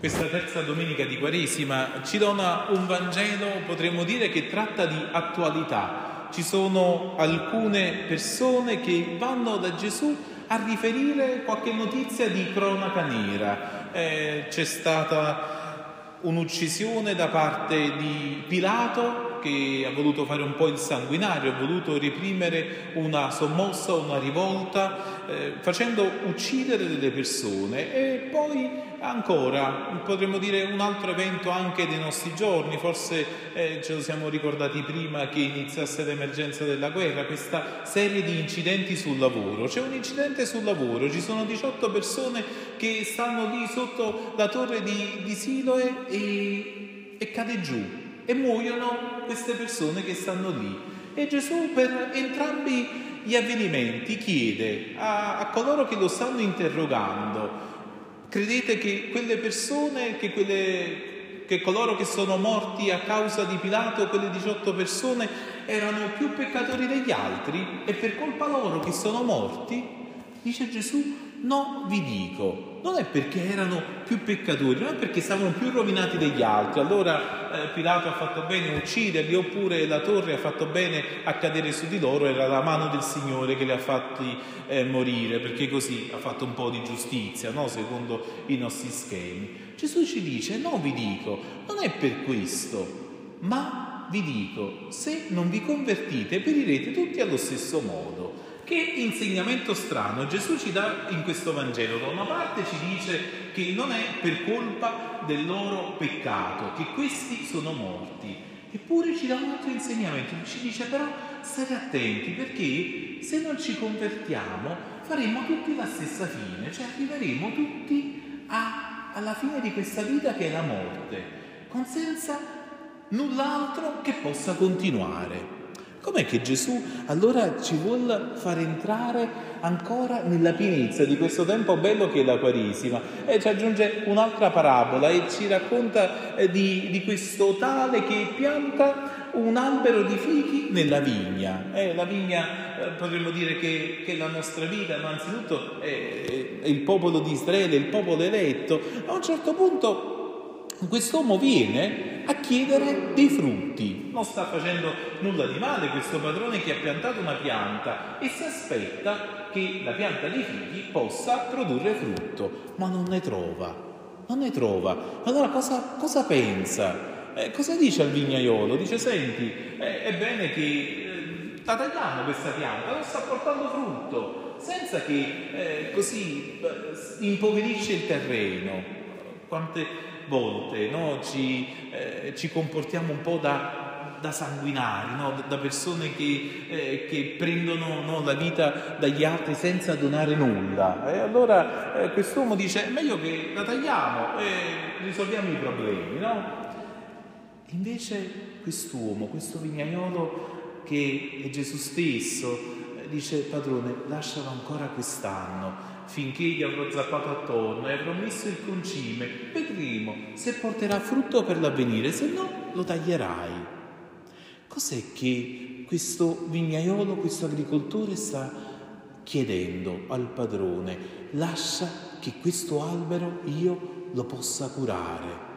Questa terza domenica di Quaresima ci dona un Vangelo, potremmo dire, che tratta di attualità. Ci sono alcune persone che vanno da Gesù a riferire qualche notizia di cronaca nera. Eh, c'è stata un'uccisione da parte di Pilato che ha voluto fare un po' il sanguinario, ha voluto reprimere una sommossa, una rivolta, eh, facendo uccidere delle persone. E poi ancora, potremmo dire un altro evento anche dei nostri giorni, forse eh, ce lo siamo ricordati prima che iniziasse l'emergenza della guerra, questa serie di incidenti sul lavoro. C'è un incidente sul lavoro, ci sono 18 persone che stanno lì sotto la torre di, di Siloe e, e cade giù e muoiono queste persone che stanno lì. E Gesù per entrambi gli avvenimenti chiede a, a coloro che lo stanno interrogando, credete che quelle persone, che, quelle, che coloro che sono morti a causa di Pilato, quelle 18 persone, erano più peccatori degli altri e per colpa loro che sono morti, dice Gesù, No, vi dico, non è perché erano più peccatori, non è perché stavano più rovinati degli altri. Allora eh, Pilato ha fatto bene a ucciderli, oppure la torre ha fatto bene a cadere su di loro, era la mano del Signore che li ha fatti eh, morire, perché così ha fatto un po' di giustizia, no? secondo i nostri schemi. Gesù ci dice, no, vi dico, non è per questo, ma vi dico, se non vi convertite, perirete tutti allo stesso modo. Che insegnamento strano Gesù ci dà in questo Vangelo. Da una parte ci dice che non è per colpa del loro peccato, che questi sono morti. Eppure ci dà un altro insegnamento, ci dice però state attenti perché se non ci convertiamo faremo tutti la stessa fine, cioè arriveremo tutti a, alla fine di questa vita che è la morte, con senza null'altro che possa continuare. Com'è che Gesù allora ci vuole far entrare ancora nella pienezza di questo tempo bello che è la Quaresima? E ci aggiunge un'altra parabola e ci racconta eh, di, di questo tale che pianta un albero di fichi nella vigna. Eh, la vigna eh, potremmo dire che, che, è la nostra vita, ma anzitutto è, è il popolo di Israele, il popolo eletto. A un certo punto quest'uomo viene a chiedere dei frutti. Non sta facendo nulla di male questo padrone che ha piantato una pianta e si aspetta che la pianta dei figli possa produrre frutto, ma non ne trova. Non ne trova. Allora cosa, cosa pensa? Eh, cosa dice al vignaiolo? Dice, senti, eh, è bene che eh, la tagliamo questa pianta, non sta portando frutto, senza che eh, così eh, impoverisce il terreno. Quante volte no? ci, eh, ci, comportiamo un po' da, da sanguinari, no? da persone che, eh, che prendono no, la vita dagli altri senza donare nulla. E allora eh, quest'uomo dice: meglio che la tagliamo e risolviamo i problemi. Invece quest'uomo, questo vignaiolo che è Gesù stesso, dice padrone, lascialo ancora quest'anno finché gli avrò zappato attorno e avrò messo il concime, vedremo se porterà frutto per l'avvenire, se no lo taglierai. Cos'è che questo vignaiolo, questo agricoltore sta chiedendo al padrone? Lascia che questo albero io lo possa curare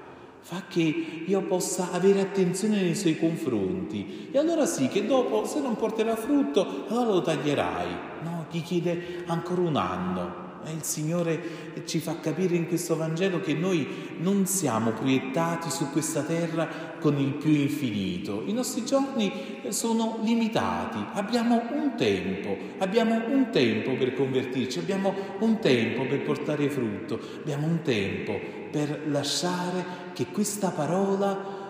fa che io possa avere attenzione nei suoi confronti. E allora sì che dopo se non porterà frutto allora lo taglierai. No gli chiede ancora un anno. Il Signore ci fa capire in questo Vangelo che noi non siamo proiettati su questa terra con il più infinito. I nostri giorni sono limitati, abbiamo un tempo, abbiamo un tempo per convertirci, abbiamo un tempo per portare frutto, abbiamo un tempo per lasciare che questa parola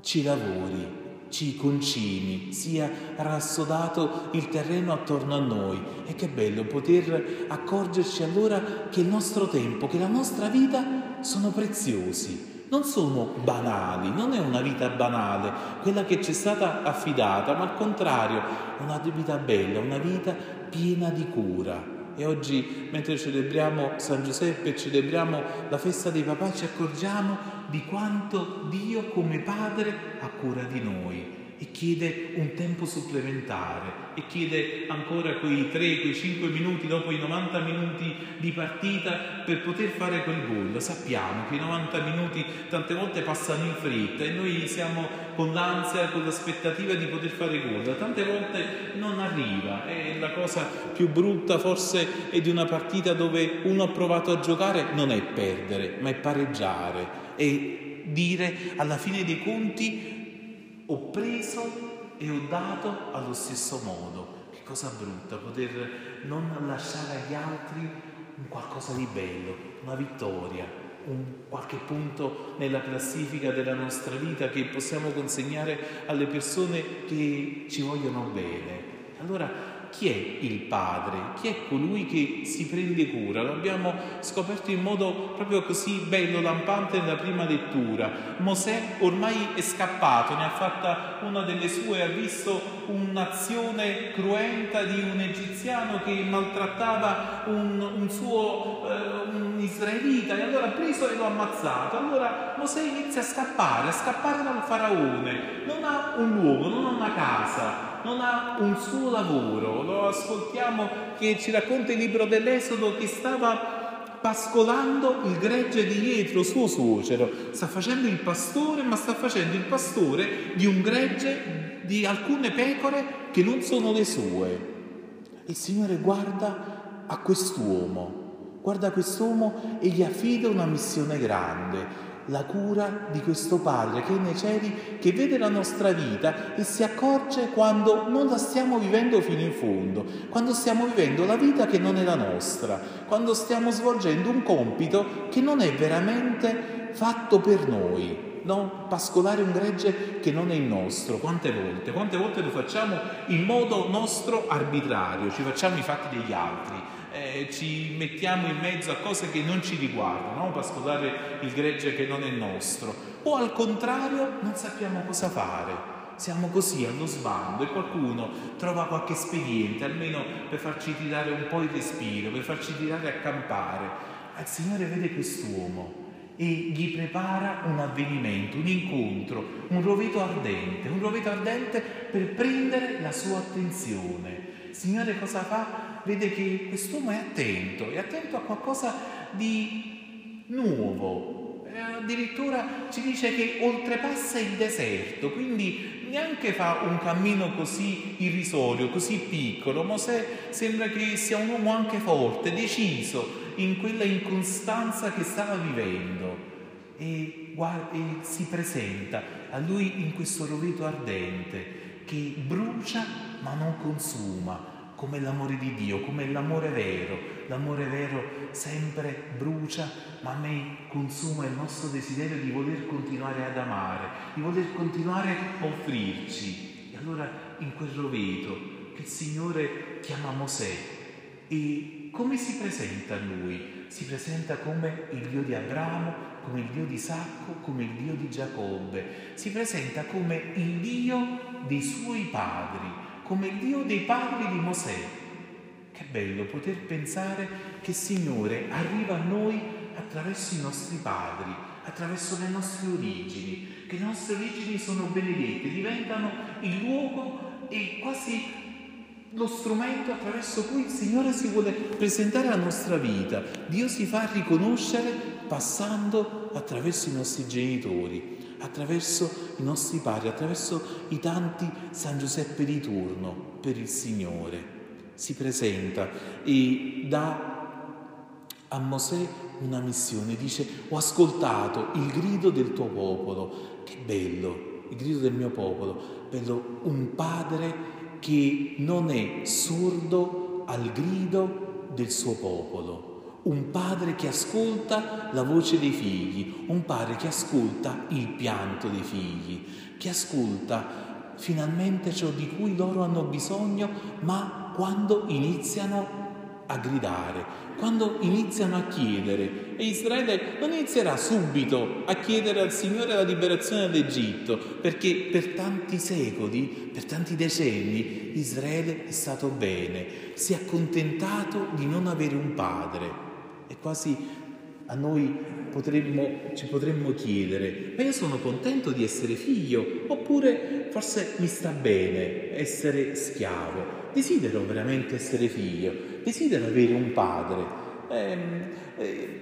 ci lavori ci concimi, sia rassodato il terreno attorno a noi. E che bello poter accorgerci allora che il nostro tempo, che la nostra vita sono preziosi, non sono banali, non è una vita banale, quella che ci è stata affidata, ma al contrario, una vita bella, una vita piena di cura. E oggi, mentre celebriamo San Giuseppe, celebriamo la festa dei papà, ci accorgiamo di quanto Dio come Padre ha cura di noi e chiede un tempo supplementare e chiede ancora quei 3, quei 5 minuti dopo i 90 minuti di partita per poter fare quel gol. Sappiamo che i 90 minuti tante volte passano in fretta e noi siamo con l'ansia, con l'aspettativa di poter fare gol. Tante volte non arriva e la cosa più brutta forse è di una partita dove uno ha provato a giocare non è perdere, ma è pareggiare e dire alla fine dei conti ho preso e ho dato allo stesso modo. Che cosa brutta poter non lasciare agli altri un qualcosa di bello, una vittoria, un qualche punto nella classifica della nostra vita che possiamo consegnare alle persone che ci vogliono bene. Allora chi è il padre, chi è colui che si prende cura. Lo abbiamo scoperto in modo proprio così bello, lampante nella prima lettura. Mosè ormai è scappato, ne ha fatta una delle sue, ha visto un'azione cruenta di un egiziano che maltrattava un, un suo eh, un israelita e allora ha preso e lo ha ammazzato. Allora Mosè inizia a scappare, a scappare dal faraone. Non ha un luogo, non ha una casa, non ha un suo lavoro. Lo ascoltiamo che ci racconta il libro dell'Esodo che stava pascolando il gregge di Pietro, suo suocero. Sta facendo il pastore, ma sta facendo il pastore di un gregge di alcune pecore che non sono le sue. Il Signore guarda a quest'uomo, guarda a quest'uomo e gli affida una missione grande la cura di questo Padre che è nei cieli, che vede la nostra vita e si accorge quando non la stiamo vivendo fino in fondo, quando stiamo vivendo la vita che non è la nostra, quando stiamo svolgendo un compito che non è veramente fatto per noi. No? Pascolare un gregge che non è il nostro, quante volte? Quante volte lo facciamo in modo nostro arbitrario, ci facciamo i fatti degli altri, eh, ci mettiamo in mezzo a cose che non ci riguardano, no? pascolare il gregge che non è nostro, o al contrario non sappiamo cosa fare. Siamo così allo sbando e qualcuno trova qualche espediente, almeno per farci tirare un po' il respiro, per farci tirare a campare. Il Signore vede quest'uomo e gli prepara un avvenimento, un incontro, un roveto ardente, un roveto ardente per prendere la sua attenzione. Signore cosa fa? Vede che quest'uomo è attento, è attento a qualcosa di nuovo. Eh, addirittura ci dice che oltrepassa il deserto, quindi neanche fa un cammino così irrisorio, così piccolo. Mosè sembra che sia un uomo anche forte, deciso in quella incostanza che stava vivendo. E, guarda, e si presenta a lui in questo roveto ardente che brucia ma non consuma, come l'amore di Dio, come l'amore vero. L'amore vero sempre brucia, ma a me consuma il nostro desiderio di voler continuare ad amare, di voler continuare a offrirci. E allora in quel roveto che il Signore chiama Mosè, e come si presenta a lui? Si presenta come il Dio di Abramo, come il Dio di Isacco, come il Dio di Giacobbe. Si presenta come il Dio dei suoi padri, come il Dio dei padri di Mosè. Che bello poter pensare che il Signore arriva a noi attraverso i nostri padri, attraverso le nostre origini, che le nostre origini sono benedette, diventano il luogo e quasi lo strumento attraverso cui il Signore si vuole presentare alla nostra vita. Dio si fa riconoscere passando attraverso i nostri genitori attraverso i nostri padri, attraverso i tanti San Giuseppe di turno per il Signore. Si presenta e dà a Mosè una missione, dice ho ascoltato il grido del tuo popolo, che bello, il grido del mio popolo, bello un padre che non è sordo al grido del suo popolo un padre che ascolta la voce dei figli, un padre che ascolta il pianto dei figli, che ascolta finalmente ciò di cui loro hanno bisogno, ma quando iniziano a gridare, quando iniziano a chiedere. E Israele non inizierà subito a chiedere al Signore la liberazione dall'Egitto, perché per tanti secoli, per tanti decenni, Israele è stato bene, si è accontentato di non avere un padre è quasi a noi potremmo, ci potremmo chiedere, ma io sono contento di essere figlio oppure forse mi sta bene essere schiavo? Desidero veramente essere figlio, desidero avere un padre. Eh, eh,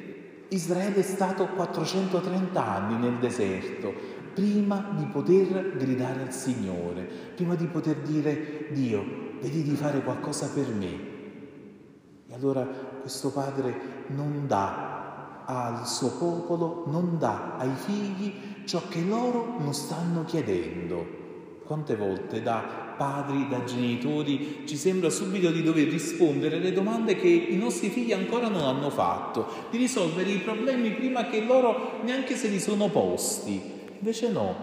Israele è stato 430 anni nel deserto prima di poter gridare al Signore, prima di poter dire Dio, vedi di fare qualcosa per me. E allora questo padre non dà al suo popolo, non dà ai figli ciò che loro non stanno chiedendo. Quante volte da padri, da genitori, ci sembra subito di dover rispondere alle domande che i nostri figli ancora non hanno fatto, di risolvere i problemi prima che loro neanche se li sono posti. Invece no,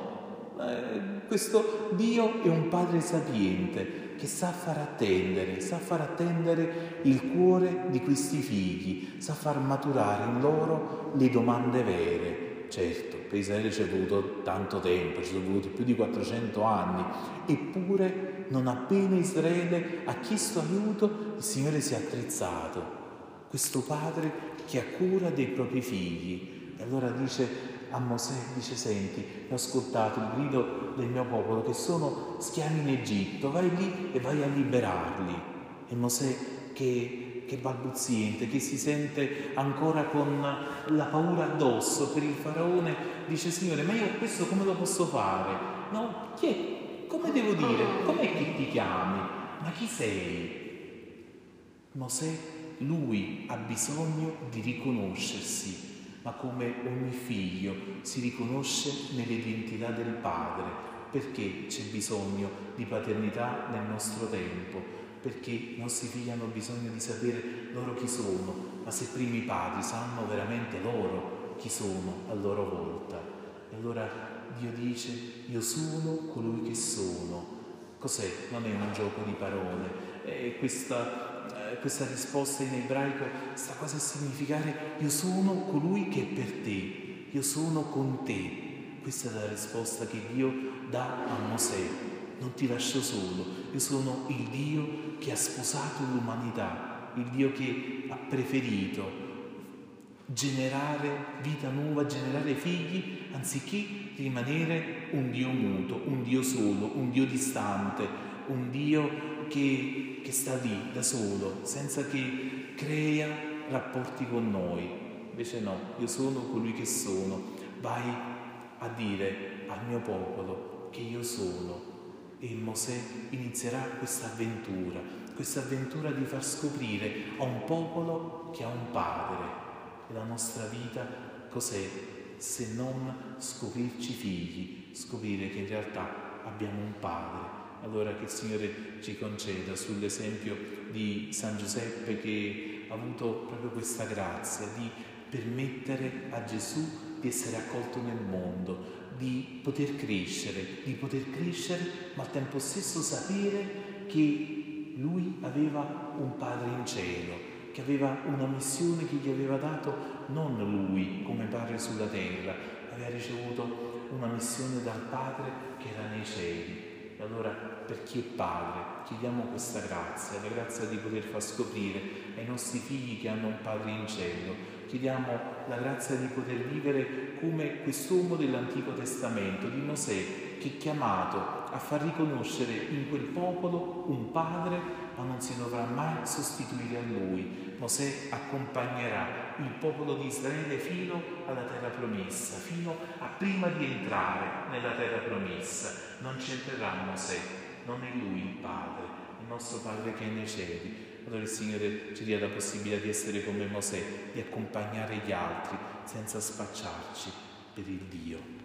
eh, questo Dio è un padre sapiente che sa far attendere, sa far attendere il cuore di questi figli, sa far maturare in loro le domande vere. Certo, per Israele ci è voluto tanto tempo, ci sono voluti più di 400 anni, eppure non appena Israele ha chiesto aiuto, il Signore si è attrezzato. Questo padre che ha cura dei propri figli. E allora dice a Mosè, dice senti, ho ascoltato il grido del mio popolo che sono schiavi in Egitto, vai lì e vai a liberarli. E Mosè che che balbuziente, che si sente ancora con la paura addosso per il faraone, dice Signore, ma io questo come lo posso fare? No, chi è? Come devo dire? Com'è che ti chiami? Ma chi sei? Mosè, lui ha bisogno di riconoscersi, ma come ogni figlio si riconosce nell'identità del padre, perché c'è bisogno di paternità nel nostro tempo perché i nostri figli hanno bisogno di sapere loro chi sono, ma se prima i padri sanno veramente loro chi sono a loro volta. E allora Dio dice, io sono colui che sono. Cos'è? Non è un gioco di parole. E questa, eh, questa risposta in ebraico sta quasi a significare io sono colui che è per te, io sono con te. Questa è la risposta che Dio dà a Mosè non ti lascio solo, io sono il Dio che ha sposato l'umanità, il Dio che ha preferito generare vita nuova, generare figli, anziché rimanere un Dio muto, un Dio solo, un Dio distante, un Dio che, che sta lì da solo, senza che crea rapporti con noi. Invece no, io sono colui che sono. Vai a dire al mio popolo che io sono e Mosè inizierà questa avventura, questa avventura di far scoprire a un popolo che ha un padre. E la nostra vita cos'è se non scoprirci figli, scoprire che in realtà abbiamo un padre. Allora che il Signore ci conceda sull'esempio di San Giuseppe che ha avuto proprio questa grazia di permettere a Gesù di essere accolto nel mondo, di poter crescere, di poter crescere, ma al tempo stesso sapere che lui aveva un padre in cielo, che aveva una missione che gli aveva dato non lui come padre sulla terra, aveva ricevuto una missione dal padre che era nei cieli. E allora per chi è padre chiediamo questa grazia, la grazia di poter far scoprire ai nostri figli che hanno un padre in cielo, chiediamo la grazia di poter vivere come quest'uomo dell'Antico Testamento, di Mosè, che è chiamato a far riconoscere in quel popolo un padre, ma non si dovrà mai sostituire a lui. Mosè accompagnerà il popolo di Israele fino alla terra promessa, fino a prima di entrare nella terra promessa. Non c'entrerà Mosè, non è lui il padre, il nostro padre che è nei cieli allora il Signore ci dia la possibilità di essere come Mosè, di accompagnare gli altri senza spacciarci per il Dio.